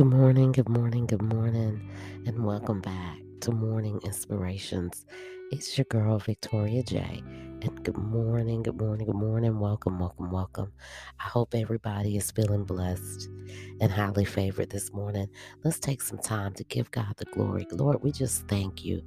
Good morning, good morning, good morning, and welcome back to Morning Inspirations. It's your girl, Victoria J. And good morning, good morning, good morning. Welcome, welcome, welcome. I hope everybody is feeling blessed and highly favored this morning. Let's take some time to give God the glory. Lord, we just thank you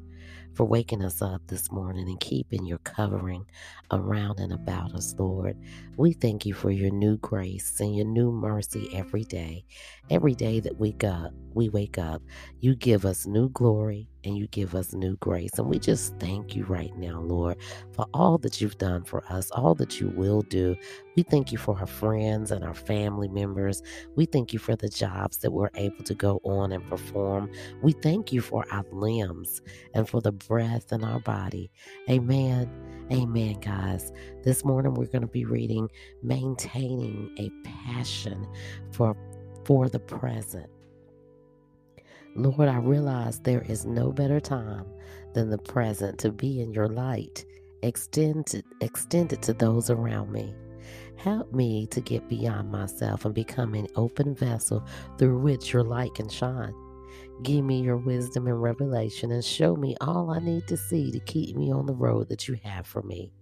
for waking us up this morning and keeping your covering around and about us, Lord. We thank you for your new grace and your new mercy every day. Every day that we got, we wake up, you give us new glory and you give us new grace. And we just thank you right now, Lord, for all that you've done for us, all that you will do. We thank you for our friends and our family members. We thank you for the jobs that we're able to go on and perform. We thank you for our limbs and for the breath in our body. Amen. Amen, guys. This morning we're going to be reading Maintaining a Passion for for the present. Lord, I realize there is no better time than the present to be in your light. Extend, it, extend it to those around me. Help me to get beyond myself and become an open vessel through which your light can shine. Give me your wisdom and revelation and show me all I need to see to keep me on the road that you have for me.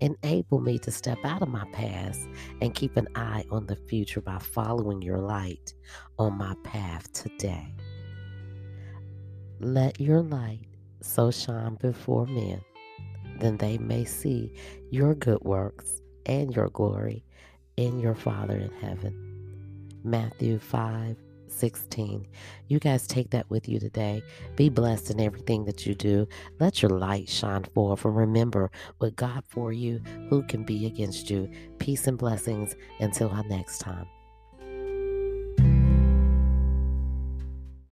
Enable me to step out of my past and keep an eye on the future by following your light on my path today. Let your light so shine before men, then they may see your good works and your glory in your Father in heaven. Matthew 5 16. You guys take that with you today. Be blessed in everything that you do. Let your light shine forth and remember with God for you, who can be against you? Peace and blessings until our next time.